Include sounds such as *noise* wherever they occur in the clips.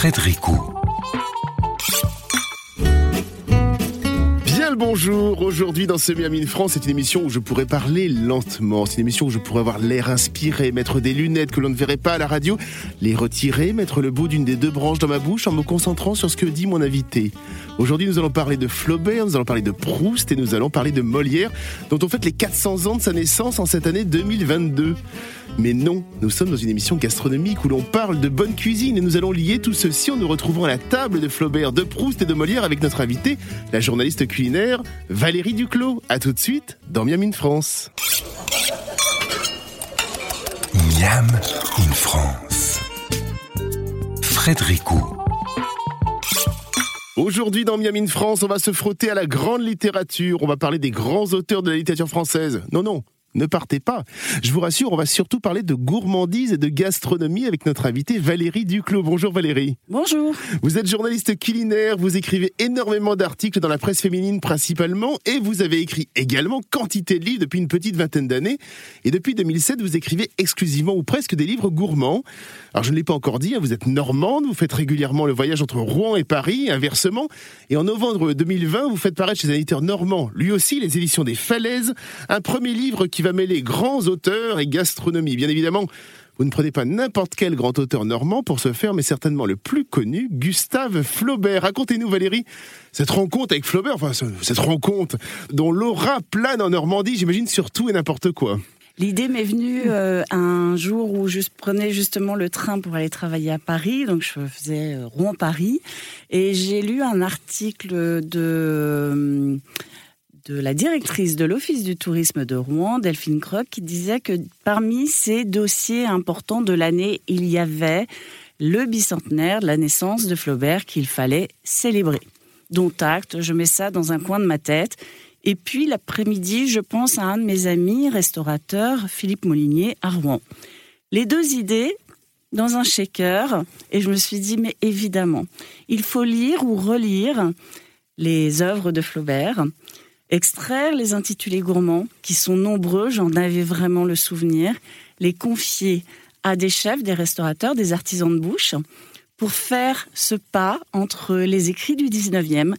Frédéric bonjour. Aujourd'hui, dans ce Miami France, c'est une émission où je pourrais parler lentement. C'est une émission où je pourrais avoir l'air inspiré, mettre des lunettes que l'on ne verrait pas à la radio, les retirer, mettre le bout d'une des deux branches dans ma bouche en me concentrant sur ce que dit mon invité. Aujourd'hui, nous allons parler de Flaubert, nous allons parler de Proust et nous allons parler de Molière, dont on fête les 400 ans de sa naissance en cette année 2022. Mais non, nous sommes dans une émission gastronomique où l'on parle de bonne cuisine et nous allons lier tout ceci en nous retrouvant à la table de Flaubert, de Proust et de Molière avec notre invitée, la journaliste culinaire Valérie Duclos. A tout de suite dans Miam in France. Miam in France. Frédéric Aujourd'hui dans Miam in France, on va se frotter à la grande littérature. On va parler des grands auteurs de la littérature française. Non, non, ne partez pas. Je vous rassure, on va surtout parler de gourmandise et de gastronomie avec notre invitée Valérie Duclos. Bonjour Valérie. Bonjour. Vous êtes journaliste culinaire, vous écrivez énormément d'articles dans la presse féminine principalement et vous avez écrit également quantité de livres depuis une petite vingtaine d'années. Et depuis 2007, vous écrivez exclusivement ou presque des livres gourmands. Alors je ne l'ai pas encore dit, hein, vous êtes normande, vous faites régulièrement le voyage entre Rouen et Paris, inversement. Et en novembre 2020, vous faites paraître chez un éditeur normand, lui aussi, les éditions des Falaises, un premier livre qui va mêler grands auteurs et gastronomie. Bien évidemment, vous ne prenez pas n'importe quel grand auteur normand pour ce faire, mais certainement le plus connu, Gustave Flaubert. Racontez-nous, Valérie, cette rencontre avec Flaubert, enfin, cette rencontre dont l'aura plane en Normandie, j'imagine, sur tout et n'importe quoi. L'idée m'est venue euh, un jour où je prenais justement le train pour aller travailler à Paris, donc je faisais euh, Rouen-Paris, et j'ai lu un article de de la directrice de l'Office du tourisme de Rouen, Delphine Croc, qui disait que parmi ces dossiers importants de l'année, il y avait le bicentenaire de la naissance de Flaubert qu'il fallait célébrer. Dont acte, je mets ça dans un coin de ma tête. Et puis l'après-midi, je pense à un de mes amis restaurateurs, Philippe Molinier, à Rouen. Les deux idées dans un shaker, et je me suis dit, mais évidemment, il faut lire ou relire les œuvres de Flaubert, extraire les intitulés gourmands, qui sont nombreux, j'en avais vraiment le souvenir, les confier à des chefs, des restaurateurs, des artisans de bouche, pour faire ce pas entre les écrits du 19e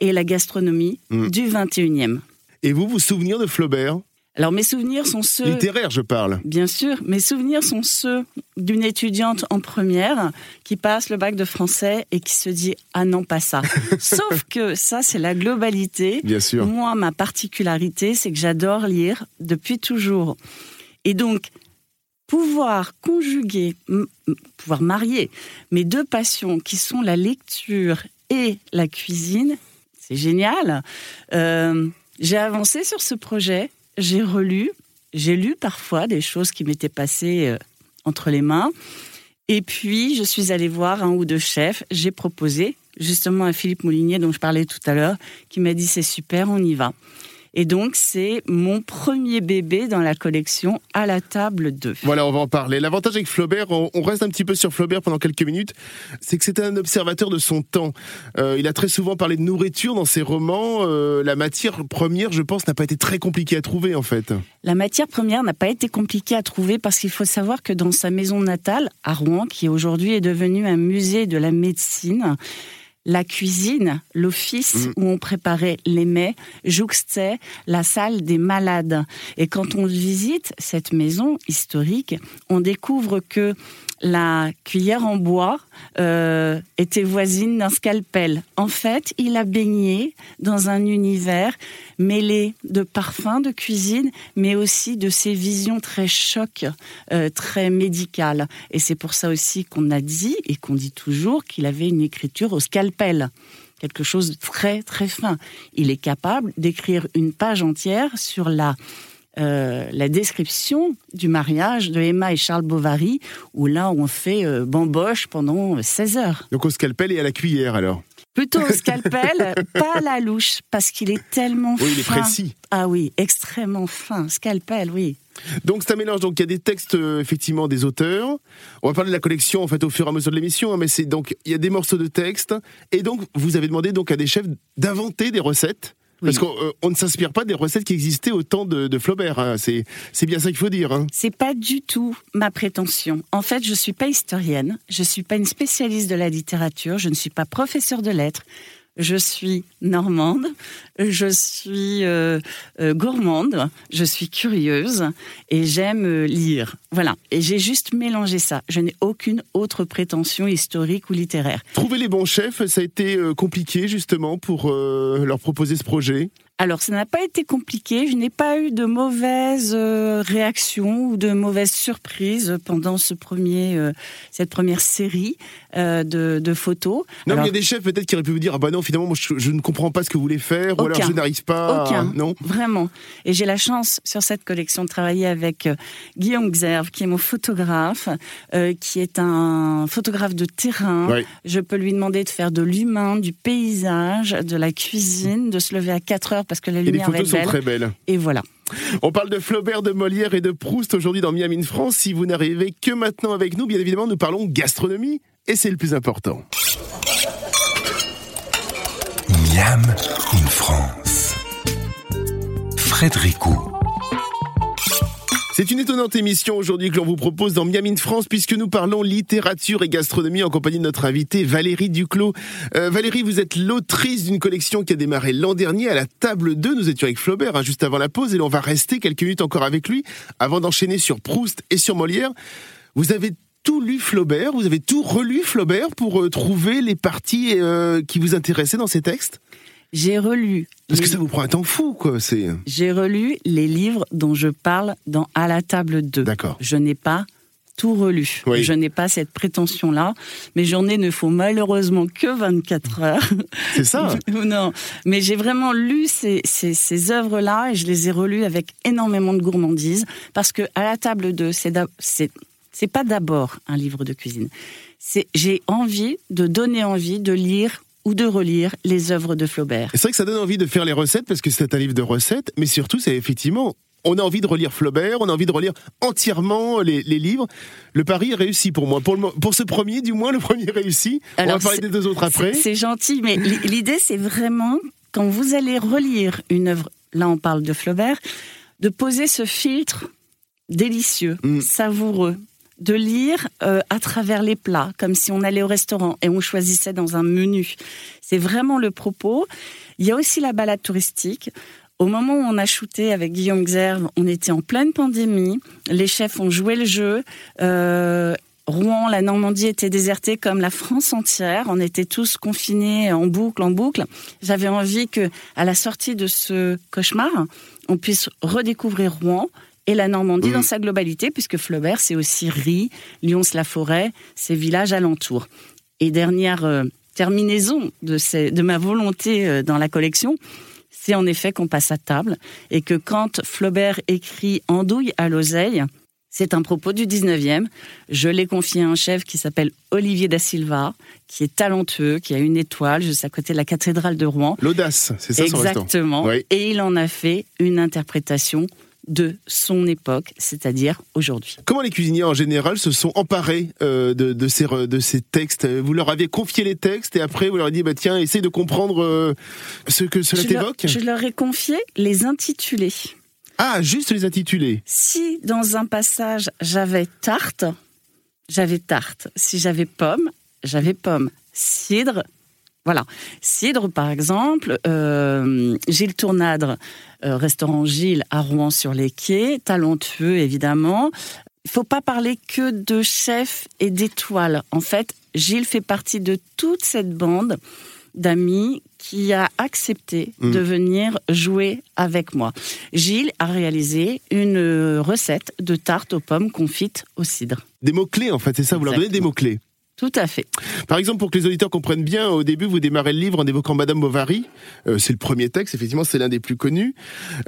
et la gastronomie mm. du 21e. Et vous, vous souvenez de Flaubert? Alors mes souvenirs sont ceux... Littéraires, je parle. Bien sûr, mes souvenirs sont ceux d'une étudiante en première qui passe le bac de français et qui se dit « Ah non, pas ça *laughs* ». Sauf que ça, c'est la globalité. Bien sûr. Moi, ma particularité, c'est que j'adore lire depuis toujours. Et donc, pouvoir conjuguer, pouvoir marier mes deux passions qui sont la lecture et la cuisine, c'est génial. Euh, j'ai avancé sur ce projet j'ai relu, j'ai lu parfois des choses qui m'étaient passées euh, entre les mains. Et puis, je suis allée voir un ou deux chefs. J'ai proposé justement à Philippe Moulinier, dont je parlais tout à l'heure, qui m'a dit c'est super, on y va. Et donc, c'est mon premier bébé dans la collection à la table 2. Voilà, on va en parler. L'avantage avec Flaubert, on reste un petit peu sur Flaubert pendant quelques minutes, c'est que c'était un observateur de son temps. Euh, il a très souvent parlé de nourriture dans ses romans. Euh, la matière première, je pense, n'a pas été très compliquée à trouver, en fait. La matière première n'a pas été compliquée à trouver parce qu'il faut savoir que dans sa maison natale, à Rouen, qui aujourd'hui est devenue un musée de la médecine, la cuisine, l'office mm. où on préparait les mets, jouxtait la salle des malades. Et quand on visite cette maison historique, on découvre que la cuillère en bois euh, était voisine d'un scalpel. En fait, il a baigné dans un univers mêlé de parfums de cuisine, mais aussi de ses visions très chocs, euh, très médicales. Et c'est pour ça aussi qu'on a dit, et qu'on dit toujours, qu'il avait une écriture au scalpel quelque chose de très très fin. Il est capable d'écrire une page entière sur la euh, la description du mariage de Emma et Charles Bovary, où là on fait euh, bamboche pendant 16 heures. Donc au scalpel et à la cuillère alors? Plutôt au *laughs* scalpel, pas à la louche, parce qu'il est tellement fin. Oui, il est précis. Ah oui, extrêmement fin. Scalpel, oui. Donc c'est un mélange. Donc il y a des textes euh, effectivement des auteurs. On va parler de la collection en fait au fur et à mesure de l'émission, hein, mais c'est donc il y a des morceaux de textes et donc vous avez demandé donc à des chefs d'inventer des recettes Parce qu'on euh, ne s'inspire pas des recettes qui existaient au temps de, Flaubert. Hein. C'est, bien ça qu'il faut dire. Hein. C'est pas du tout ma prétention. En fait, je suis pas historienne, je suis pas une spécialiste de la littérature, je ne suis pas professeur de lettres je suis normande, je suis euh, euh, gourmande, je suis curieuse et j'aime euh, lire. Voilà. Et j'ai juste mélangé ça. Je n'ai aucune autre prétention historique ou littéraire. Trouver les bons chefs, ça a été compliqué justement pour leur proposer ce projet? Alors, ça n'a pas été compliqué. Je n'ai pas eu de mauvaises euh, réactions ou de mauvaises surprises pendant ce premier, euh, cette première série euh, de, photos. Non, mais il y a des chefs peut-être qui auraient pu vous dire ah bah non, finalement, je, ne comprends pas ce que vous voulez faire, ou alors je n'arrive pas. Aucun. Non. Vraiment. Et j'ai la chance sur cette collection de travailler avec Guillaume Xerve, qui est mon photographe, qui est un photographe de terrain. Je peux lui demander de faire de l'humain, du paysage, de la cuisine, de se lever à 4 heures parce que la lumière et les photos sont très belles. Et voilà. On parle de Flaubert, de Molière et de Proust aujourd'hui dans Miami France. Si vous n'arrivez que maintenant avec nous, bien évidemment, nous parlons gastronomie et c'est le plus important. Miam in France. Frédéric c'est une étonnante émission aujourd'hui que l'on vous propose dans Miami de France puisque nous parlons littérature et gastronomie en compagnie de notre invitée Valérie Duclos. Euh, Valérie, vous êtes l'autrice d'une collection qui a démarré l'an dernier à la table 2. Nous étions avec Flaubert hein, juste avant la pause et l'on va rester quelques minutes encore avec lui avant d'enchaîner sur Proust et sur Molière. Vous avez tout lu Flaubert, vous avez tout relu Flaubert pour euh, trouver les parties euh, qui vous intéressaient dans ces textes? J'ai relu. Parce que ça vous prend un temps fou, quoi. C'est. J'ai relu les livres dont je parle dans À la table 2. D'accord. Je n'ai pas tout relu. Je n'ai pas cette prétention-là. Mes journées ne font malheureusement que 24 heures. C'est ça *laughs* Non. Mais j'ai vraiment lu ces, ces, ces œuvres-là et je les ai relues avec énormément de gourmandise parce que À la table 2, c'est, c'est, c'est pas d'abord un livre de cuisine. C'est, j'ai envie de donner envie de lire ou de relire les œuvres de Flaubert. C'est vrai que ça donne envie de faire les recettes parce que c'est un livre de recettes, mais surtout c'est effectivement on a envie de relire Flaubert, on a envie de relire entièrement les, livres. Le pari est réussi pour moi. Pour, pour, ce premier, du moins, le premier réussi. on va parler des deux autres après. C'est gentil, mais l'idée, c'est vraiment, quand vous allez relire une œuvre, là on parle de Flaubert, de poser ce filtre délicieux, mm. savoureux, de lire euh, à travers les plats, comme si on allait au restaurant et on choisissait dans un menu. C'est vraiment le propos. Il y a aussi la balade touristique. Au moment où on a shooté avec Guillaume Xerve, on était en pleine pandémie. Les chefs ont joué le jeu. Euh, Rouen, la Normandie était désertée comme la France entière. On était tous confinés en boucle, en boucle. J'avais envie que, à la sortie de ce cauchemar, on puisse redécouvrir Rouen, et la Normandie dans mm. sa globalité, puisque Flaubert, c'est aussi Rie, Lyons-la-Forêt, ces villages alentours. Et dernière euh, terminaison de, de ma volonté euh, dans la collection, c'est en effet qu'on passe à table et que quand Flaubert écrit Andouille à l'oseille, c'est un propos du 19e. Je l'ai confié à un chef qui s'appelle Olivier da Silva, qui est talentueux, qui a une étoile juste à côté de la cathédrale de Rouen. L'audace, c'est ça Exactement. Et il en a fait une interprétation de son époque, c'est-à-dire aujourd'hui. Comment les cuisiniers en général se sont emparés euh, de, ces, de ces textes? Vous leur aviez confié les textes et après vous leur avez dit bah, tiens, essaye de comprendre euh, ce que cela t'évoque? Je leur ai confié les intitulés. Ah, juste les intitulés Si dans un passage j'avais tarte, j'avais tarte. Si j'avais pomme, j'avais pomme. Cidre, voilà. Cidre, par exemple, euh, Gilles Tournadre, euh, restaurant Gilles à Rouen sur les quais, talentueux évidemment. Il faut pas parler que de chefs et d'étoiles. En fait, Gilles fait partie de toute cette bande d'amis qui a accepté mm. de venir jouer avec moi. Gilles a réalisé une recette de tarte aux pommes confites au cidre. Des mots-clés, en fait, c'est ça, vous leur donnez des mots-clés tout à fait. Par exemple, pour que les auditeurs comprennent bien, au début, vous démarrez le livre en évoquant Madame Bovary. Euh, c'est le premier texte, effectivement, c'est l'un des plus connus.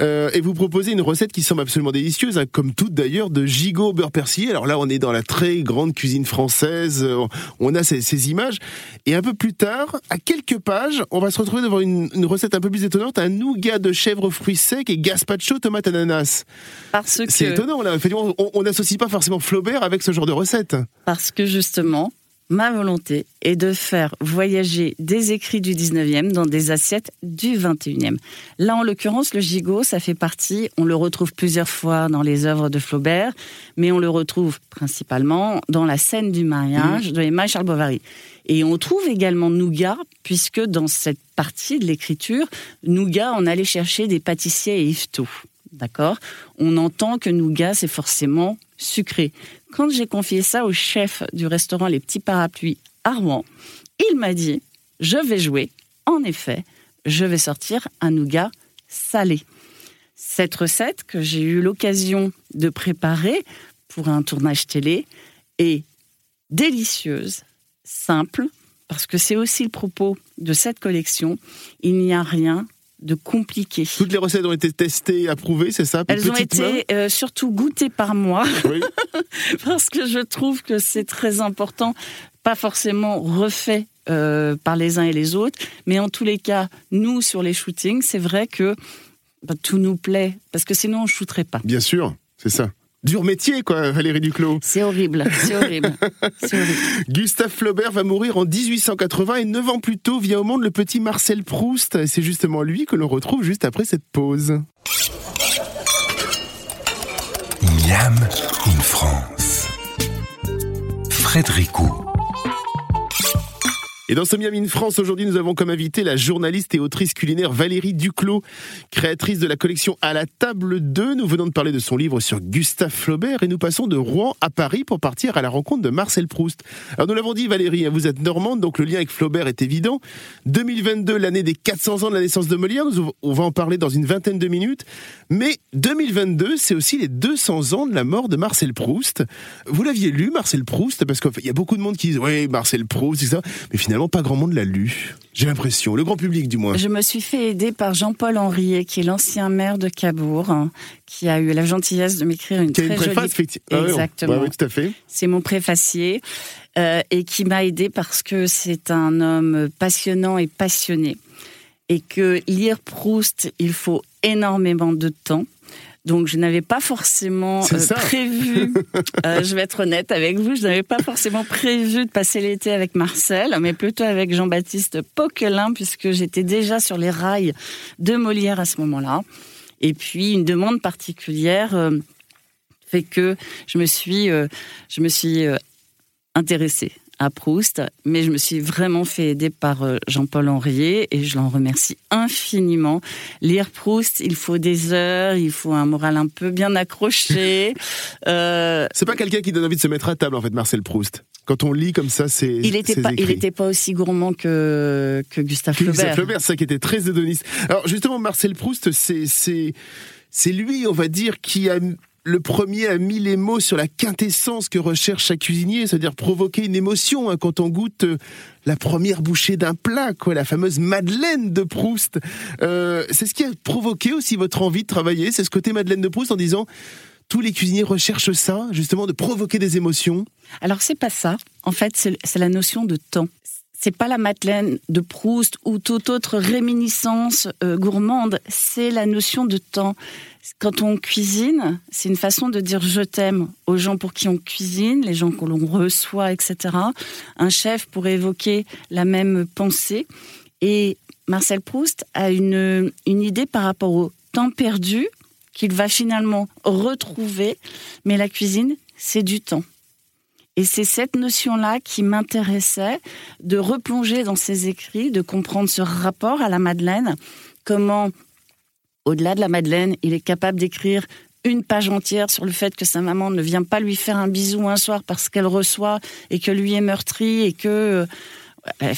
Euh, et vous proposez une recette qui semble absolument délicieuse, hein, comme toute d'ailleurs, de gigot beurre persillé. Alors là, on est dans la très grande cuisine française. Euh, on a ces, ces, images. Et un peu plus tard, à quelques pages, on va se retrouver devant une, une recette un peu plus étonnante, un nougat de chèvre fruits secs et gazpacho tomate ananas. Parce que... C'est étonnant, là. On n'associe pas forcément Flaubert avec ce genre de recette. Parce que justement, ma volonté est de faire voyager des écrits du 19e dans des assiettes du 21e. Là, en l'occurrence, le gigot, ça fait partie, on le retrouve plusieurs fois dans les œuvres de Flaubert, mais on le retrouve principalement dans la scène du mariage de Emma Charles Bovary. Et on trouve également Nougat, puisque dans cette partie de l'écriture, Nougat, on allait chercher des pâtissiers et Yvetot. D'accord? On entend que Nougat, c'est forcément sucré. Quand j'ai confié ça au chef du restaurant Les Petits Parapluies à Rouen, il m'a dit Je vais jouer. En effet, je vais sortir un nougat salé. Cette recette que j'ai eu l'occasion de préparer pour un tournage télé est délicieuse, simple, parce que c'est aussi le propos de cette collection. Il n'y a rien de compliqué. Toutes les recettes ont été testées et approuvées, c'est ça? Elles ont été euh, surtout goûtées par moi, oui. *laughs* parce que je trouve que c'est très important, pas forcément refait euh, par les uns et les autres, mais en tous les cas, nous sur les shootings, c'est vrai que bah, tout nous plaît, parce que sinon on ne shooterait pas. Bien sûr, c'est ça dur métier, quoi, Valérie Duclos. C'est horrible, c'est horrible. *laughs* Gustave Flaubert va mourir en 1880 et neuf ans plus tôt vient au monde le petit Marcel Proust. Et c'est justement lui que l'on retrouve juste après cette pause. Miam in France. Frédéric et dans ce Miami in France, aujourd'hui, nous avons comme invité la journaliste et autrice culinaire Valérie Duclos, créatrice de la collection À la table 2. Nous venons de parler de son livre sur Gustave Flaubert et nous passons de Rouen à Paris pour partir à la rencontre de Marcel Proust. Alors nous l'avons dit Valérie, hein, vous êtes normande, donc le lien avec Flaubert est évident. 2022, l'année des 400 ans de la naissance de Molière, on va en parler dans une vingtaine de minutes. Mais 2022, c'est aussi les 200 ans de la mort de Marcel Proust. Vous l'aviez lu, Marcel Proust Parce qu'il y a beaucoup de monde qui disent, oui, Marcel Proust, ça. Mais finalement, pas grand monde l'a lu. J'ai l'impression, le grand public du moins. Je me suis fait aider par Jean-Paul Henriet, qui est l'ancien maire de Cabourg, hein, qui a eu la gentillesse de m'écrire une très jolie... Ah Exactement. tout à fait. C'est mon préfacier euh, et qui m'a aidé parce que c'est un homme passionnant et passionné et que lire Proust, il faut énormément de temps. Donc je n'avais pas forcément euh, prévu, *laughs* euh, je vais être honnête avec vous, je n'avais pas forcément prévu de passer l'été avec Marcel, mais plutôt avec Jean-Baptiste Poquelin, puisque j'étais déjà sur les rails de Molière à ce moment-là. Et puis une demande particulière euh, fait que je me suis, je me suis intéressée à Proust, mais je me suis vraiment fait aider par euh, Jean-Paul Henriet et je l'en remercie infiniment. Lire Proust, il faut des heures, il faut un moral un peu bien accroché. *laughs* euh... C'est pas quelqu'un qui donne envie de se mettre à table en fait, Marcel Proust. Quand on lit comme ça, c'est. Il n'était pas, il était pas aussi gourmand que que Gustave Flaubert. Gustave Flaubert, c'est ça qui était très hédoniste. Alors justement, Marcel Proust, c'est c'est c'est lui, on va dire, qui a le premier a mis les mots sur la quintessence que recherche chaque cuisinier, c'est-à-dire provoquer une émotion hein, quand on goûte euh, la première bouchée d'un plat, quoi, la fameuse Madeleine de Proust. Euh, c'est ce qui a provoqué aussi votre envie de travailler, c'est ce côté Madeleine de Proust en disant tous les cuisiniers recherchent ça, justement, de provoquer des émotions. Alors c'est pas ça. En fait, c'est la notion de temps c'est pas la Madeleine de Proust ou toute autre réminiscence euh, gourmande, c'est la notion de temps. Quand on cuisine, c'est une façon de dire je t'aime aux gens pour qui on cuisine, les gens que l'on reçoit, etc. Un chef pourrait évoquer la même pensée. Et Marcel Proust a une, une idée par rapport au temps perdu qu'il va finalement retrouver, mais la cuisine, c'est du temps. Et c'est cette notion-là qui m'intéressait de replonger dans ses écrits, de comprendre ce rapport à la Madeleine, comment, au-delà de la Madeleine, il est capable d'écrire une page entière sur le fait que sa maman ne vient pas lui faire un bisou un soir parce qu'elle reçoit et que lui est meurtri et que euh,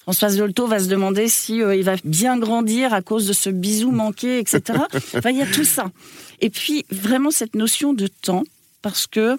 Françoise Dolto va se demander si euh, il va bien grandir à cause de ce bisou manqué, etc. *laughs* Enfin, il y a tout ça. Et puis vraiment cette notion de temps parce que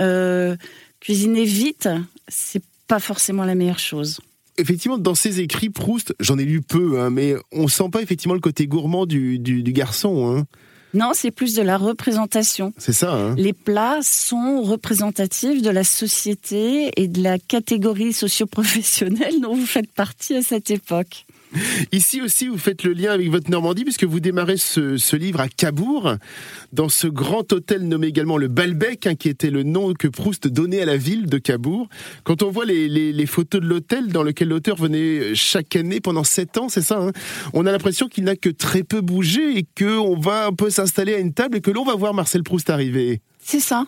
euh, cuisiner vite, c'est pas forcément la meilleure chose. Effectivement, dans ses écrits, Proust, j'en ai lu peu, hein, mais on sent pas effectivement le côté gourmand du, garçon. Hein. Non, c'est plus de la représentation. C'est ça. Hein. Les plats sont représentatifs de la société et de la catégorie socio-professionnelle *laughs* dont vous faites partie à cette époque. *laughs* Ici aussi, vous faites le lien avec votre Normandie, puisque vous démarrez ce, livre à Cabourg, dans ce grand hôtel nommé également le Balbec, hein, qui était le nom que Proust donnait à la ville de Cabourg. Quand on voit les, photos de l'hôtel dans lequel l'auteur venait chaque année pendant sept ans, c'est ça, hein, on a l'impression qu'il n'a que très peu bougé et qu'on va un peu s'installer à une table et que l'on va voir Marcel Proust arriver. C'est ça.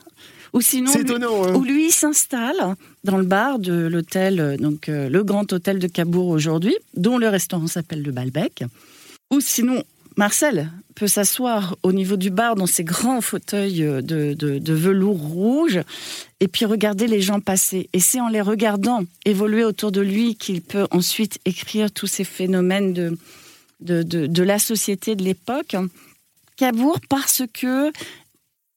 Ou sinon, étonnant. Hein. Où lui s'installe dans le bar de l'hôtel, euh, donc euh, le grand hôtel de Cabourg aujourd'hui, dont le restaurant s'appelle le Balbec. Ou sinon, Marcel peut s'asseoir au niveau du bar dans ses grands fauteuils euh, de, de, velours rouge et puis regarder les gens passer. Et c'est en les regardant évoluer autour de lui qu'il peut ensuite écrire tous ces phénomènes de, de, de la société de l'époque. Cabourg parce que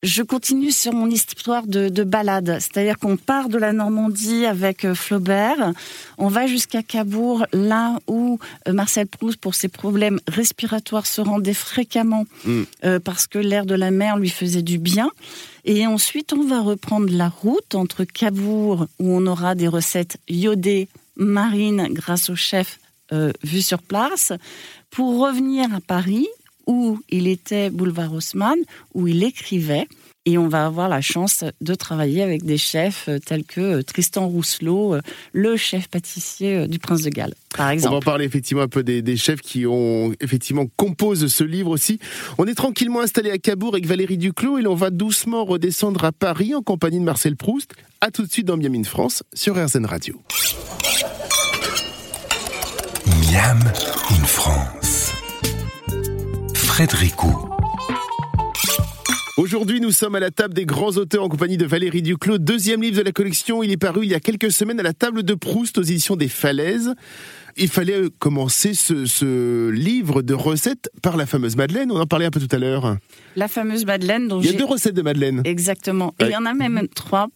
je continue sur mon histoire de, balade, c'est-à-dire qu'on part de la Normandie avec euh, Flaubert, on va jusqu'à Cabourg, là où euh, Marcel Proust, pour ses problèmes respiratoires, se rendait fréquemment mm. euh, parce que l'air de la mer lui faisait du bien. Et ensuite, on va reprendre la route entre Cabourg, où on aura des recettes iodées marines grâce au chef vu sur place, pour revenir à Paris, où il était boulevard Haussmann, où il écrivait. Et on va avoir la chance de travailler avec des chefs euh, tels que euh, Tristan Rousselot, euh, le chef pâtissier du Prince de Galles, par exemple. On va parler effectivement un peu des, chefs qui ont effectivement composé ce livre aussi. On est tranquillement installé à Cabourg avec Valérie Duclos et l'on va doucement redescendre à Paris en compagnie de Marcel Proust. A tout de suite dans Miam in France sur RZN Radio. Miam in France. Aujourd'hui, nous sommes à la table des grands auteurs en compagnie de Valérie Duclos. Deuxième livre de la collection, il est paru il y a quelques semaines à la table de Proust aux éditions des Falaises. Il fallait commencer ce, livre de recettes par la fameuse Madeleine. On en parlait un peu tout à l'heure. La fameuse Madeleine. Dont il y a deux recettes de Madeleine. Exactement. Et il y en a même trois.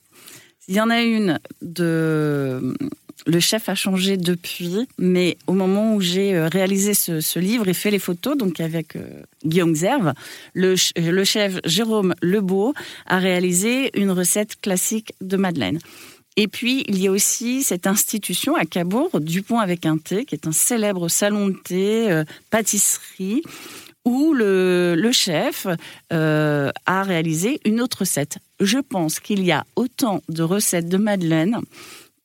Il y en a une de le chef a changé depuis, mais au moment où j'ai euh, réalisé ce, livre et fait les photos, donc avec euh, Guillaume Zerve, le, chef Jérôme Lebeau a réalisé une recette classique de Madeleine. Et puis, il y a aussi cette institution à Cabourg, Dupont avec un thé, qui est un célèbre salon de thé, euh, pâtisserie, où le, chef a réalisé une autre recette. Je pense qu'il y a autant de recettes de Madeleine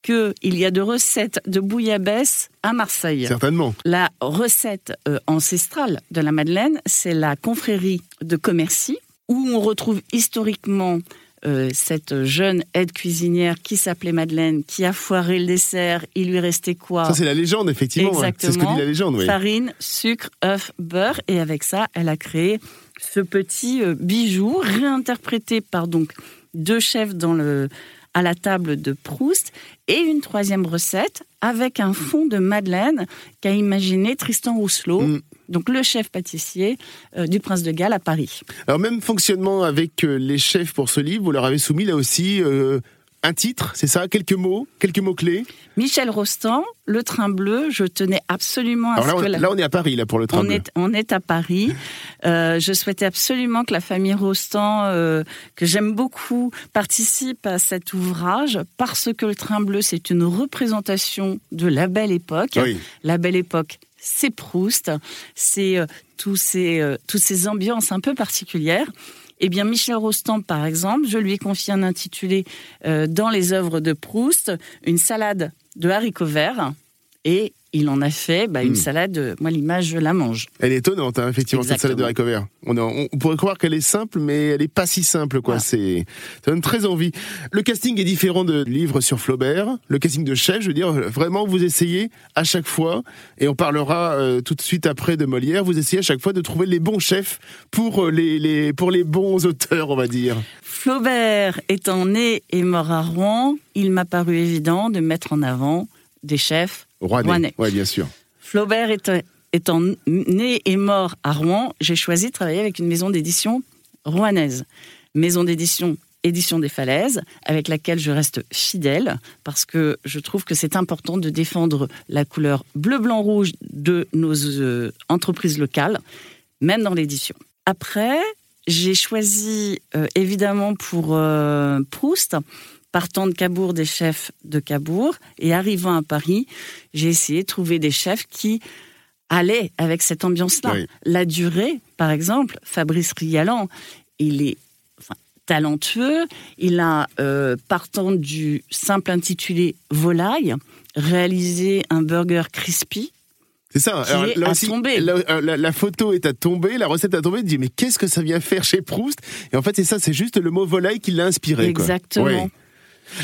qu'il y a de recettes de bouillabaisse à Marseille. Certainement. La recette euh, ancestrale de la Madeleine, c'est la confrérie de Commercy, où on retrouve historiquement euh, cette jeune aide cuisinière qui s'appelait Madeleine, qui a foiré le dessert. Il lui restait quoi? Ça, c'est la légende, effectivement. Exactement. C'est ce que dit la légende, oui. Farine, sucre, œuf, beurre. Et avec ça, elle a créé ce petit euh, bijou réinterprété par donc deux chefs dans le à la table de Proust et une troisième recette avec un fond de madeleine qu'a imaginé Tristan Rousselot. Mm. Donc le chef pâtissier euh, du Prince de Galles à Paris. Alors même fonctionnement avec euh, les chefs pour ce livre, vous leur avez soumis là aussi euh, un titre, c'est ça? Quelques mots Quelques mots-clés? Michel Rostand, Le Train Bleu, je tenais absolument à ce que... Là, on est à Paris, là, pour Le Train on Bleu. Est, on est à Paris. Euh, je souhaitais absolument que la famille Rostand, euh, que j'aime beaucoup, participe à cet ouvrage, parce que Le Train Bleu, c'est une représentation de la belle époque. La belle époque, c'est Proust, c'est euh, tous ces, toutes ces ambiances un peu particulières. Eh bien, Michel Rostand, par exemple, je lui ai confié un intitulé euh, dans les œuvres de Proust, une salade de haricots verts. Et il en a fait bah, une hmm. salade, moi l'image je la mange. Elle est étonnante, hein, effectivement, cette salade de haricots verts. On, on, pourrait croire qu'elle est simple, mais elle n'est pas si simple, quoi. C'est, ça donne très envie. Le casting est différent de livres sur Flaubert. Le casting de chef, je veux dire, vraiment, vous essayez à chaque fois, et on parlera euh, tout de suite après de Molière, vous essayez à chaque fois de trouver les bons chefs pour euh, les, les, pour les bons auteurs, on va dire. Flaubert étant né et mort à Rouen, il m'a paru évident de mettre en avant des chefs Rouennais. Oui, bien sûr. Flaubert étant, né et mort à Rouen, j'ai choisi de travailler avec une maison d'édition rouennaise. Maison d'édition Édition des Falaises, avec laquelle je reste fidèle, parce que je trouve que c'est important de défendre la couleur bleu-blanc-rouge de nos euh, entreprises locales, même dans l'édition. Après, j'ai choisi euh, évidemment pour euh, Proust partant de Cabourg des chefs de Cabourg et arrivant à Paris, j'ai essayé de trouver des chefs qui allait avec cette ambiance-là. Oui. La durée, par exemple, Fabrice Rialan, il est enfin, talentueux. Il a, euh, partant du simple intitulé Volaille, réalisé un burger crispy. C'est ça. Qui est. La, euh, la- la photo est à tomber, la recette est à tomber. Tu dis, mais qu'est-ce que ça vient faire chez Proust? Et en fait, c'est ça, c'est juste le mot volaille qui l'a inspiré. quoi. Exactement. Ouais.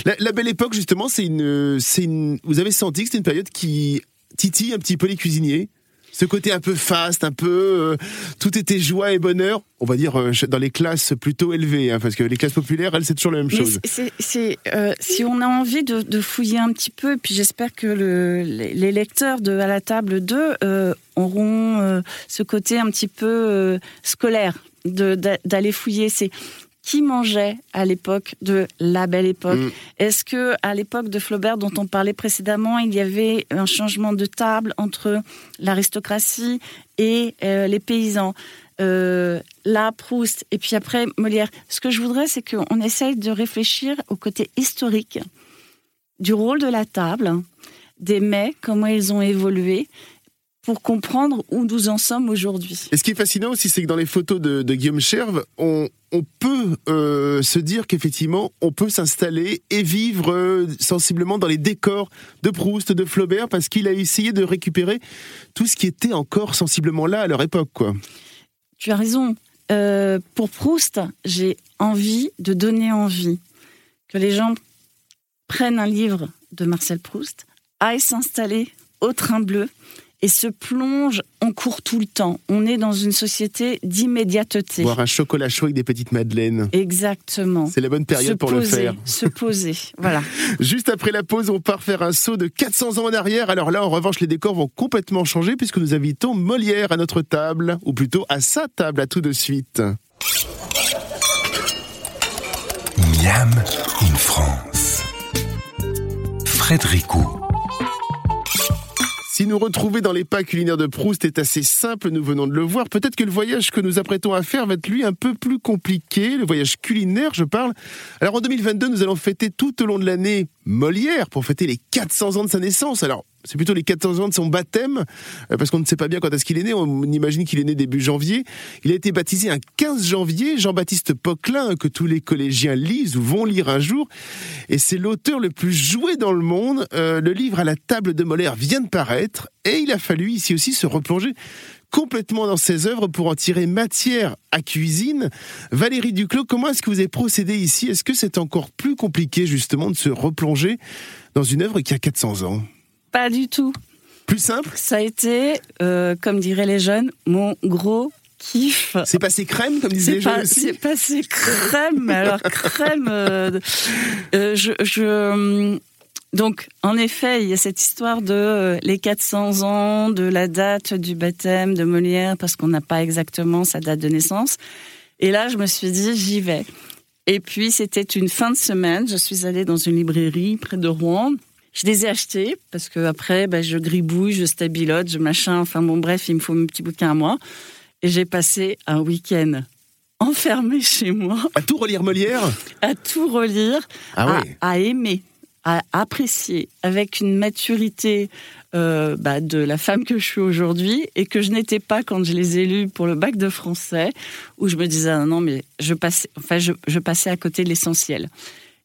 La, la belle époque, justement, c'est une, c'est une. Vous avez senti que c'était une période qui titille un petit peu les cuisiniers? Ce côté un peu faste, un peu euh, tout était joie et bonheur, on va dire euh, dans les classes plutôt élevées, hein, parce que les classes populaires, elles, c'est toujours la même Mais chose. c'est- c'est, euh, si on a envie de, de fouiller un petit peu, et puis j'espère que le- les, lecteurs de à la table 2 euh, auront ce côté un petit peu scolaire de- d'aller fouiller. C'est qui mangeait à l'époque de la belle époque Mm. Est-ce que à l'époque de Flaubert, dont on parlait précédemment, il y avait un changement de table entre l'aristocratie et euh, les paysans? Euh, là, Proust, et puis après Molière. Ce que je voudrais, c'est qu'on essaye de réfléchir au côté historique du rôle de la table, des mets, comment ils ont évolué, pour comprendre où nous en sommes aujourd'hui. Et ce qui est fascinant aussi, c'est que dans les photos de, de Guillaume Cherve, on, on peut euh, se dire qu'effectivement, on peut s'installer et vivre euh, sensiblement dans les décors de Proust, de Flaubert, parce qu'il a essayé de récupérer tout ce qui était encore sensiblement là à leur époque. Quoi. Tu as raison. Euh, pour Proust, j'ai envie de donner envie que les gens prennent un livre de Marcel Proust, aillent s'installer au train bleu et se plongent, on court tout le temps. On est dans une société d'immédiateté. Boire un chocolat chaud avec des petites madeleines. Exactement. C'est la bonne période se pour poser, le faire. Se poser, *laughs* voilà. Juste après la pause, on part faire un saut de 400 ans en arrière. Alors là, en revanche, les décors vont complètement changer puisque nous invitons Molière à notre table, ou plutôt à sa table, à tout de suite. Miam in France. Frédéric. Si nous retrouver dans les pas culinaires de Proust est assez simple, nous venons de le voir, peut-être que le voyage que nous apprêtons à faire va être lui un peu plus compliqué, le voyage culinaire je parle. Alors en 2022, nous allons fêter tout au long de l'année Molière pour fêter les 400 ans de sa naissance. Alors c'est plutôt les 14 ans de son baptême, euh, parce qu'on ne sait pas bien quand est-ce qu'il est né, on imagine qu'il est né début janvier. Il a été baptisé un 15 janvier, Jean-Baptiste Poquelin, que tous les collégiens lisent ou vont lire un jour, et c'est l'auteur le plus joué dans le monde. Euh, le livre à la table de Molière vient de paraître, et il a fallu ici aussi se replonger complètement dans ses œuvres pour en tirer matière à cuisine. Valérie Duclos, comment est-ce que vous avez procédé ici? Est-ce que c'est encore plus compliqué justement de se replonger dans une œuvre qui a 400 ans? Pas du tout. Plus simple Ça a été, euh, comme diraient les jeunes, mon gros kiff. C'est passé crème, comme disaient les jeunes aussi c'est passé crème, alors crème. euh, euh, je, je- donc, en effet, il y a cette histoire de les 400 ans, de la date du baptême de Molière, parce qu'on n'a pas exactement sa date de naissance. Et là, je me suis dit, j'y vais. Et puis, c'était une fin de semaine. Je suis allée dans une librairie près de Rouen. Je les ai achetés parce que après, ben, je gribouille, je stabilote, je machin. Enfin bon, bref, il me faut un petit bouquin à moi. Et j'ai passé un week-end enfermé chez moi À tout relire Molière? À tout relire, Ah à aimer, à apprécier avec une maturité euh, bah, de la femme que je suis aujourd'hui et que je n'étais pas quand je les ai lus pour le bac de français, où je me disais ah non mais je passais, enfin je, je passais à côté de l'essentiel.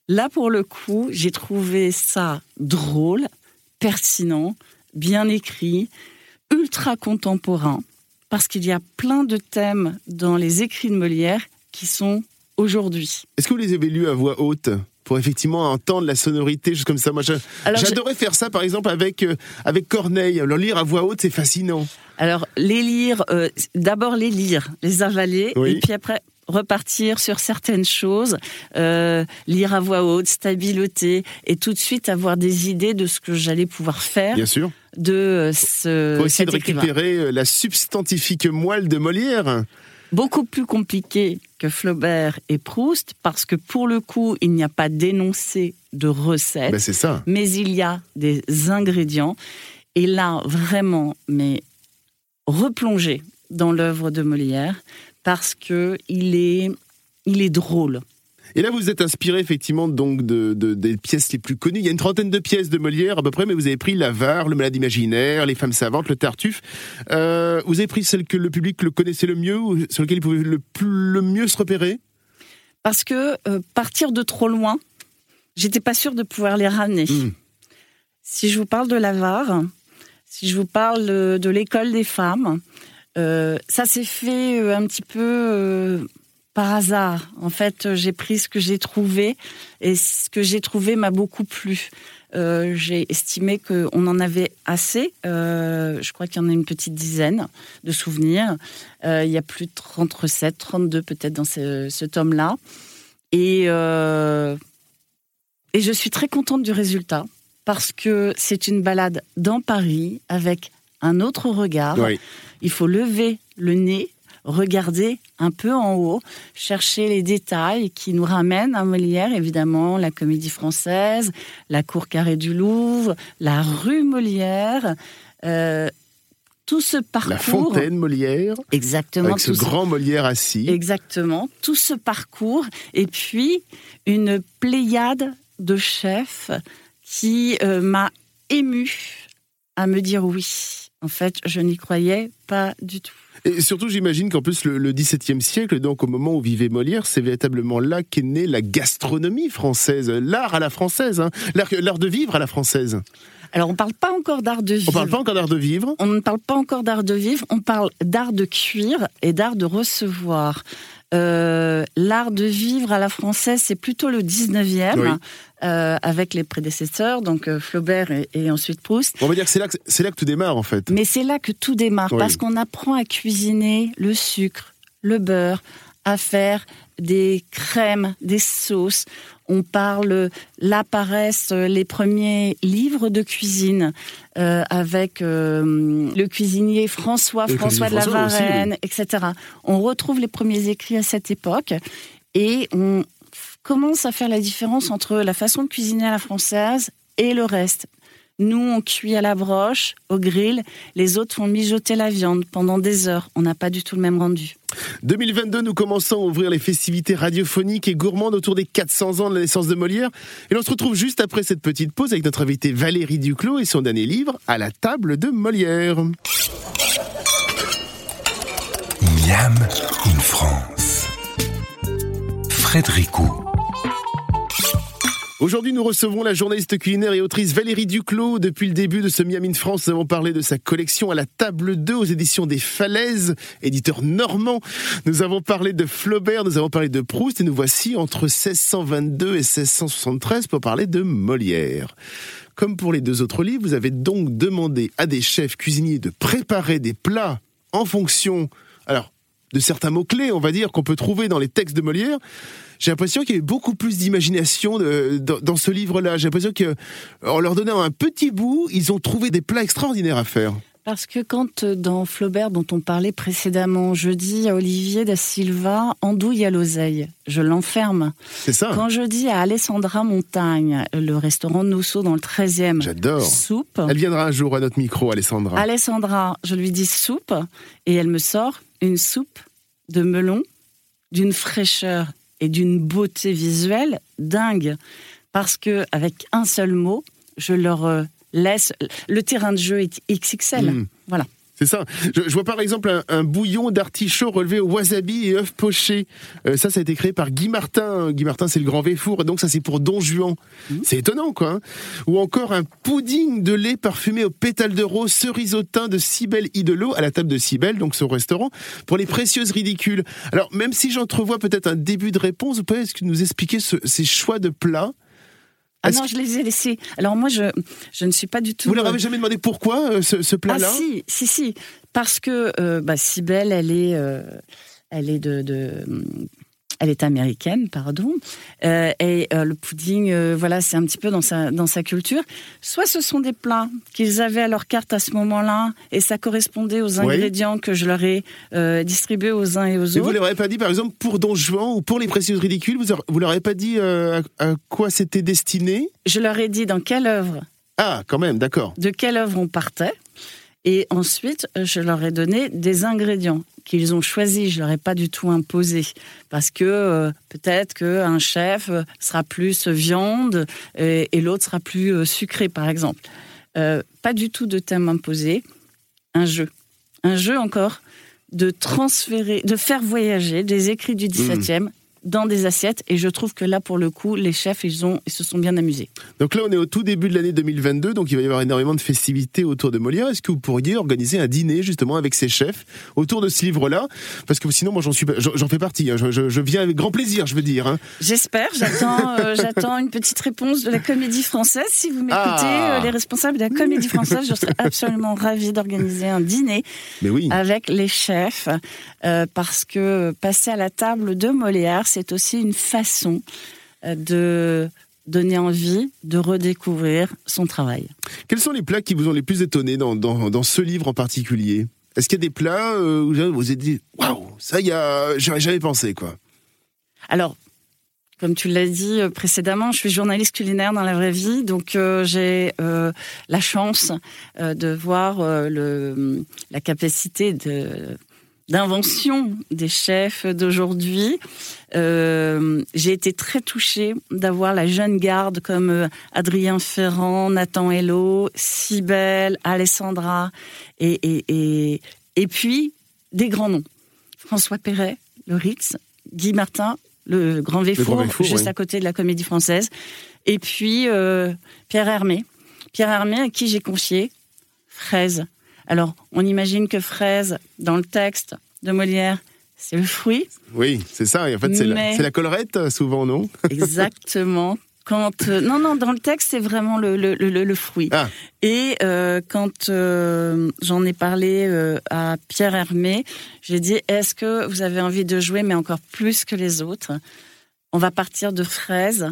Là pour le coup, j'ai trouvé ça drôle, pertinent, bien écrit, ultra contemporain, parce qu'il y a plein de thèmes dans les écrits de Molière qui sont aujourd'hui. Est-ce que vous les avez lus à voix haute pour effectivement entendre la sonorité, juste comme ça? Moi, j'adorais faire ça, par exemple, avec, euh, avec Corneille. Le lire à voix haute, c'est fascinant. Alors, les lire, euh, d'abord les lire, les avaler, Oui. et puis après repartir sur certaines choses, euh, lire à voix haute, stabiloter, et tout de suite avoir des idées de ce que j'allais pouvoir faire Bien sûr. de euh, ce essayer cet de récupérer euh, la substantifique moelle de Molière. Beaucoup plus compliqué que Flaubert et Proust, parce que pour le coup, il n'y a pas d'énoncé de recette. Ben, c'est ça. mais il y a des ingrédients. Et là, vraiment, mais replonger dans l'œuvre de Molière parce que il est, il est drôle. Et là, vous êtes inspiré effectivement donc de, des pièces les plus connues. Il y a une trentaine de pièces de Molière à peu près, mais vous avez pris l'avare, le malade imaginaire, les femmes savantes, le tartuffe. Euh, vous avez pris celle que le public le connaissait le mieux, ou sur lequel il pouvait le, le mieux se repérer? Parce que euh, partir de trop loin, j'étais pas sûre de pouvoir les ramener. Hmm. Si je vous parle de l'avare, si je vous parle de, l'école des femmes, euh, ça s'est fait un petit peu par hasard. En fait, j'ai pris ce que j'ai trouvé et ce que j'ai trouvé m'a beaucoup plu. Euh, j'ai estimé qu'on en avait assez. Euh, je crois qu'il y en a une petite dizaine de souvenirs. Euh, il y a plus de 30 recettes, 32 peut-être dans ce, tome-là. Et, et je suis très contente du résultat parce que c'est une balade dans Paris avec un autre regard. Il faut lever le nez regarder un peu en haut, chercher les détails qui nous ramènent à Molière, évidemment, la comédie française, la cour carrée du Louvre, la rue Molière. Euh, tout ce parcours. La fontaine Molière. Exactement. Avec ce grand Molière assis. Exactement. Tout ce parcours. Et puis, une pléiade de chefs qui euh, m'a ému à me dire oui. En fait, je n'y croyais pas du tout. Et surtout, j'imagine qu'en plus, le, XVIIe siècle, donc au moment où vivait Molière, c'est véritablement là qu'est née la gastronomie française, l'art à la française, hein. l'art de vivre à la française. Alors, on ne parle pas encore d'art de vivre. On parle pas encore d'art de vivre On ne parle pas encore d'art de vivre, on parle d'art de cuire et d'art de recevoir. Euh, l'art de vivre à la française, c'est plutôt le 19e, euh, avec les prédécesseurs, donc euh, Flaubert et, ensuite Proust. On va dire que c'est là, que c'est là que tout démarre, en fait. Mais c'est là que tout démarre, parce qu'on apprend à cuisiner le sucre, le beurre, à faire des crèmes, des sauces. On parle, là apparaissent les premiers livres de cuisine euh, avec euh, le cuisinier François, François de la Varenne, etc. On retrouve les premiers écrits à cette époque et on commence à faire la différence entre la façon de cuisiner à la française et le reste. Nous, on cuit à la broche, au grill. Les autres font mijoter la viande pendant des heures. On n'a pas du tout le même rendu. 2022, nous commençons à ouvrir les festivités radiophoniques et gourmandes autour des 400 ans de la naissance de Molière. Et on se retrouve juste après cette petite pause avec notre invité Valérie Duclos et son dernier livre, À la table de Molière. Miam in France. Frédéricot. Aujourd'hui, nous recevons la journaliste culinaire et autrice Valérie Duclos. Depuis le début de ce Miami France, nous avons parlé de sa collection à la table 2 aux éditions des Falaises, éditeur normand. Nous avons parlé de Flaubert, nous avons parlé de Proust et nous voici entre 1622 et 1673 pour parler de Molière. Comme pour les deux autres livres, vous avez donc demandé à des chefs cuisiniers de préparer des plats en fonction, alors, de certains mots-clés, on va dire, qu'on peut trouver dans les textes de Molière j'ai l'impression qu'il y avait beaucoup plus d'imagination dans, ce livre-là. J'ai l'impression qu'en leur donnant un petit bout, ils ont trouvé des plats extraordinaires à faire. Parce que quand euh, dans Flaubert, dont on parlait précédemment, je dis à Olivier da Silva, andouille à l'oseille, je l'enferme. C'est ça. Quand je dis à Alessandra Montagne, le restaurant de Nosso dans le 13e, J'adore. soupe. Elle viendra un jour à notre micro, Alessandra. Alessandra, je lui dis soupe, et elle me sort une soupe de melon d'une fraîcheur et d'une beauté visuelle dingue. Parce que avec un seul mot, je leur euh, laisse. Le terrain de jeu est XXL. Hmm. Voilà. C'est ça. Je, vois par exemple un, bouillon d'artichaut relevé au wasabi et œufs pochés. Euh, ça, ça a été créé par Guy Martin. Guy Martin, c'est le grand Véfour, donc ça, c'est pour Don Juan. Mmh. C'est étonnant, quoi. Hein. Ou encore un pudding de lait parfumé aux pétales de rose, cerisotin de Cybelle Idolo, à la table de Cybelle, donc ce restaurant, pour les précieuses ridicules. Alors, même si j'entrevois peut-être un début de réponse, vous pouvez nous expliquer ces choix de plats ah non, je les ai laissés. Alors moi, je, je ne suis pas du tout. Vous leur avez jamais demandé pourquoi euh, ce, ce plat-là Ah si, si, si. Parce que euh, bah, Sibelle, elle est, euh, elle est de, de elle est américaine, pardon, euh, et euh, le pudding, euh, voilà, c'est un petit peu dans sa, dans sa culture. Soit ce sont des plats qu'ils avaient à leur carte à ce moment-là, et ça correspondait aux ingrédients que je leur ai distribués aux uns et aux autres. Et vous leur avez pas dit, par exemple, pour Don Juan ou pour les précieuses ridicules, vous, vous leur avez pas dit à, à quoi c'était destiné? Je leur ai dit dans quelle œuvre. Ah, quand même, d'accord. De quelle œuvre on partait Et ensuite, je leur ai donné des ingrédients qu'ils ont choisis. Je leur ai pas du tout imposé parce que euh, peut-être qu'un chef sera plus viande et, et l'autre sera plus euh, sucré, par exemple. Euh, pas du tout de thème imposé. Un jeu, un jeu encore de transférer, de faire voyager des écrits du 17e dans des assiettes. Et je trouve que là, pour le coup, les chefs, ils, ont, ils se sont bien amusés. Donc là, on est au tout début de l'année 2022, donc il va y avoir énormément de festivités autour de Molière. Est-ce que vous pourriez organiser un dîner justement avec ces chefs autour de ce livre-là? Parce que sinon, moi, j'en suis, j'en fais partie. hein. Je, je- je viens avec grand plaisir, je veux dire. hein. J'espère, j'attends, euh, *laughs* j'attends une petite réponse de la comédie française. Si vous m'écoutez, Ah. euh, les responsables de la comédie française, je serais absolument ravie d'organiser un dîner Mais oui. avec les chefs, euh, parce que passer à la table de Molière, c'est aussi une façon euh, de donner envie de redécouvrir son travail. Quels sont les plats qui vous ont les plus étonné dans, dans, dans ce livre en particulier? Est-ce qu'il y a des plats euh, où vous vous êtes dit waouh, ça y a, j'aurais jamais pensé quoi. Alors, comme tu l'as dit euh, précédemment, je suis journaliste culinaire dans la vraie vie, donc euh, j'ai euh, la chance euh, de voir le, la capacité de d'invention des chefs d'aujourd'hui. Euh, j'ai été très touchée d'avoir la jeune garde comme euh, Adrien Ferrand, Nathan Hello, Cybelle, Alessandra, et, et, et, et puis des grands noms. François Perret, le Ritz, Guy Martin, le Grand Véfour, Grand Véfour, juste oui. à côté de la Comédie Française, et puis euh, Pierre Hermé. Pierre Hermé à qui j'ai confié Fraise. Alors, on imagine que fraise, dans le texte de Molière, c'est le fruit. Oui, c'est ça. Et en fait, c'est la, la collerette euh, souvent, non? *laughs* Exactement. Quand euh, non non dans le texte c'est vraiment le, le, le, le fruit Ah. et euh, quand euh, j'en ai parlé à Pierre Hermé j'ai dit est-ce que vous avez envie de jouer mais encore plus que les autres? On va partir de fraises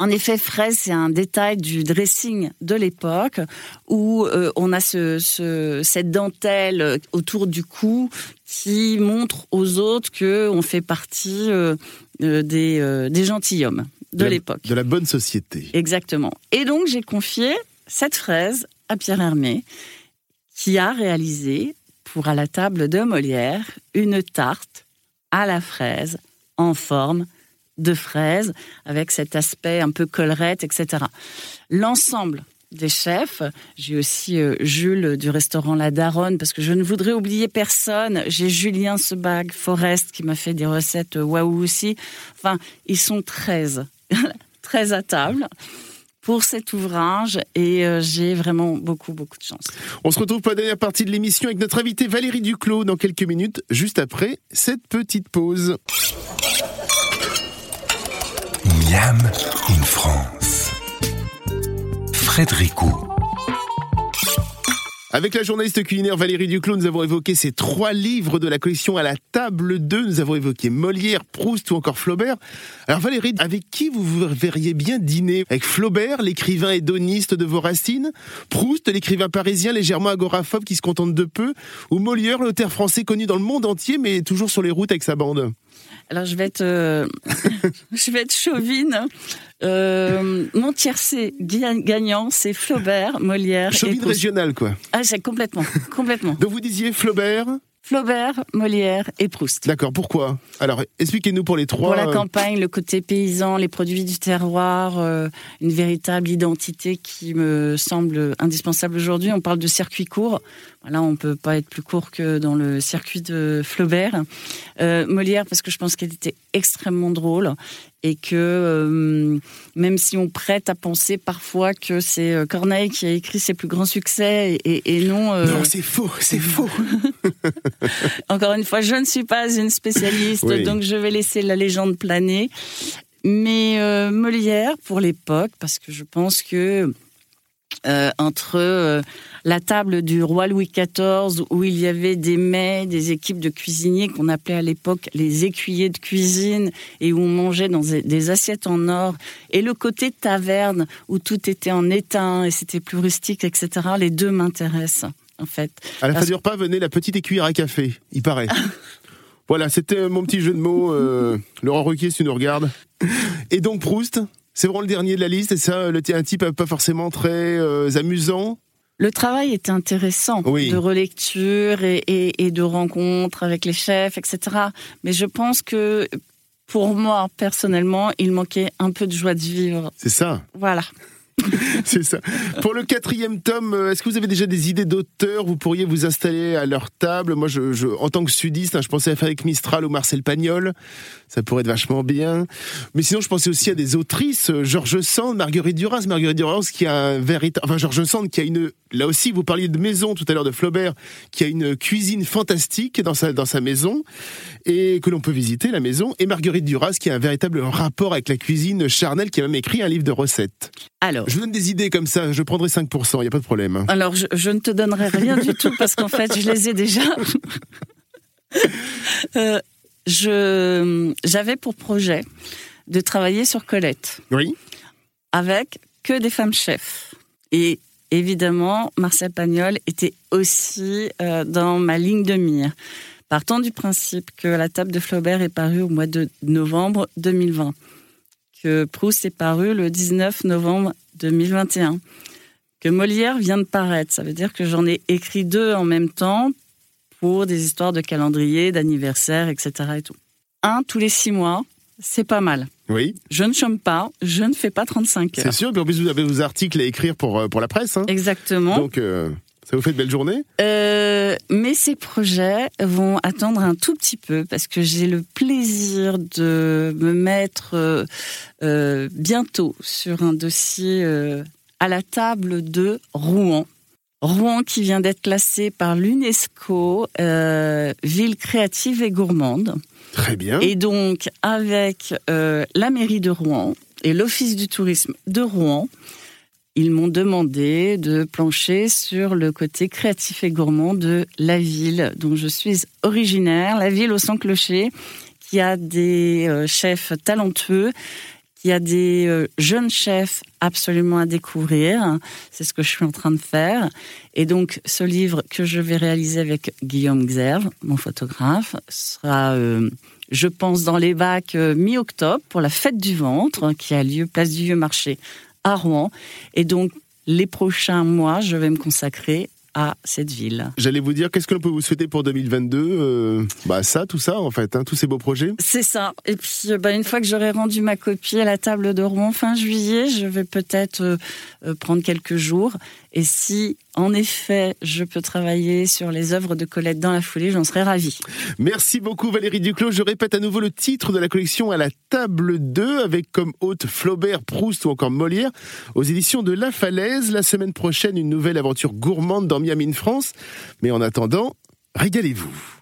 en effet, fraise, c'est un détail du dressing de l'époque où euh, on a ce, ce- cette dentelle autour du cou qui montre aux autres que on fait partie euh, euh, des, euh, des gentilshommes de la- l'époque. De la bonne société. Exactement. Et donc, j'ai confié cette fraise à Pierre Hermé, qui a réalisé, pour à la table de Molière, une tarte à la fraise en forme de fraise, avec cet aspect un peu collerette, etc. L'ensemble des chefs, j'ai aussi euh, Jules du restaurant La Daronne, parce que je ne voudrais oublier personne. J'ai Julien Sebag Forest qui m'a fait des recettes euh, waouh aussi. Enfin, ils sont 13, 13 *laughs* à table pour cet ouvrage et euh, j'ai vraiment beaucoup, beaucoup de chance. On se retrouve pour la dernière partie de l'émission avec notre invitée Valérie Duclos dans quelques minutes, juste après cette petite pause. Avec la journaliste culinaire Valérie Duclos, nous avons évoqué ces trois livres de la collection à la table 2. Nous avons évoqué Molière, Proust ou encore Flaubert. Alors Valérie, avec qui vous vous verriez bien dîner? Avec Flaubert, l'écrivain hédoniste de vos racines? Proust, l'écrivain parisien légèrement agoraphobe qui se contente de peu? Ou Molière, l'auteur français connu dans le monde entier mais toujours sur les routes avec sa bande? Alors je vais être, euh, *laughs* je vais être chauvine. Euh, mon tiercé ga- gagnant, c'est Flaubert, Molière et Chauvine Proust. régionale quoi. Ah, c'est complètement, complètement. Donc vous disiez Flaubert Flaubert, Molière et Proust. D'accord, pourquoi? Alors expliquez-nous pour les trois. Pour la euh, campagne, le côté paysan, les produits du terroir, euh, une véritable identité qui me semble indispensable aujourd'hui. On parle de circuit court. Voilà, on peut pas être plus court que dans le circuit de Flaubert. Euh, Molière, parce que je pense qu'elle était extrêmement drôle et que euh, même si on prête à penser parfois que c'est euh, Corneille qui a écrit ses plus grands succès et, et- et non. euh, Non, c'est faux, c'est faux. *laughs* encore une fois, je ne suis pas une spécialiste, Oui. donc je vais laisser la légende planer. Mais euh, Molière, pour l'époque, parce que je pense que euh, entre euh, la table du roi Louis XIV, où il y avait des mets, des équipes de cuisiniers qu'on appelait à l'époque les écuyers de cuisine, et où on mangeait dans des- assiettes en or, et le côté taverne, où tout était en étain, et c'était plus rustique, etc., les deux m'intéressent, en fait. À la fin du repas venait la petite écuillère à café, il paraît. *laughs* voilà, c'était mon petit jeu de mots. euh, Laurent Ruquier, si tu nous regardes. Et donc Proust, c'est vraiment le dernier de la liste, et ça, le, un type pas forcément très euh, amusant? Le travail était intéressant, Oui. de relecture et, et- et de rencontres avec les chefs, etc. Mais je pense que pour moi, personnellement, il manquait un peu de joie de vivre. C'est ça. Voilà. *laughs* C'est ça. Pour le quatrième tome, euh, est-ce que vous avez déjà des idées d'auteurs Vous pourriez vous installer à leur table? Moi, je, en tant que sudiste, hein, je pensais à avec Mistral ou Marcel Pagnol. Ça pourrait être vachement bien. Mais sinon, je pensais aussi à des autrices. euh, Georges Sand, Marguerite Duras. Marguerite Duras qui a un véritable... Enfin, Georges Sand qui a une... Là aussi, vous parliez de maison tout à l'heure de Flaubert, qui a une cuisine fantastique dans sa, dans sa maison et que l'on peut visiter, la maison. Et Marguerite Duras qui a un véritable rapport avec la cuisine charnelle, qui a même écrit un livre de recettes. Alors, Je vous donne des idées comme ça, je prendrai 5%, il n'y a pas de problème. hein. alors je, je ne te donnerai rien du tout parce qu'en fait, je les ai déjà. *laughs* Euh, je j'avais pour projet de travailler sur Colette. Oui avec que des femmes chefs. Et évidemment, Marcel Pagnol était aussi euh, dans ma ligne de mire. Partant du principe que la table de Flaubert est parue au mois de novembre 2020, que Proust est paru le 19 novembre 2021, que Molière vient de paraître. Ça veut dire que j'en ai écrit deux en même temps pour des histoires de calendrier, d'anniversaire, etc. Et tout. Un tous les six mois, c'est pas mal. Oui, Je ne chôme pas, je ne fais pas 35 c'est heures. sûr. Puis en plus, vous avez vos articles à écrire pour, euh, pour la presse. hein. Exactement. Donc, euh, ça vous fait de belles journées? Euh, mais ces projets vont attendre un tout petit peu parce que j'ai le plaisir de me mettre euh, euh, bientôt sur un dossier à la table de Rouen. Rouen qui vient d'être classé par l'UNESCO ville créative et gourmande. Très bien. Et donc, avec la mairie de Rouen et l'Office du tourisme de Rouen, ils m'ont demandé de plancher sur le côté créatif et gourmand de la ville dont je suis originaire, la ville au sans clocher, qui a des euh, chefs talentueux, qui a des euh, jeunes chefs absolument à découvrir. C'est ce que je suis en train de faire. Et donc, ce livre que je vais réaliser avec Guillaume Xerve, mon photographe, sera, euh, je pense, dans les bacs mi-octobre pour la fête du ventre qui a lieu place du Vieux Marché à Rouen. Et donc, les prochains mois, je vais me consacrer à cette ville. J'allais vous dire, qu'est-ce que l'on peut vous souhaiter pour 2022 Euh, Bah ça, tout ça en fait, hein, tous ces beaux projets. C'est ça. Et puis, euh, bah, une fois que j'aurai rendu ma copie à la table de Rouen fin juillet, je vais peut-être euh, euh, prendre quelques jours. Et si, en effet, je peux travailler sur les œuvres de Colette dans la foulée, j'en serais ravie. Merci beaucoup Valérie Duclos. Je répète à nouveau le titre de la collection à la table 2 avec comme hôte Flaubert, Proust ou encore Molière aux éditions de La Falaise. La semaine prochaine, une nouvelle aventure gourmande dans Miami, France. Mais en attendant, régalez-vous.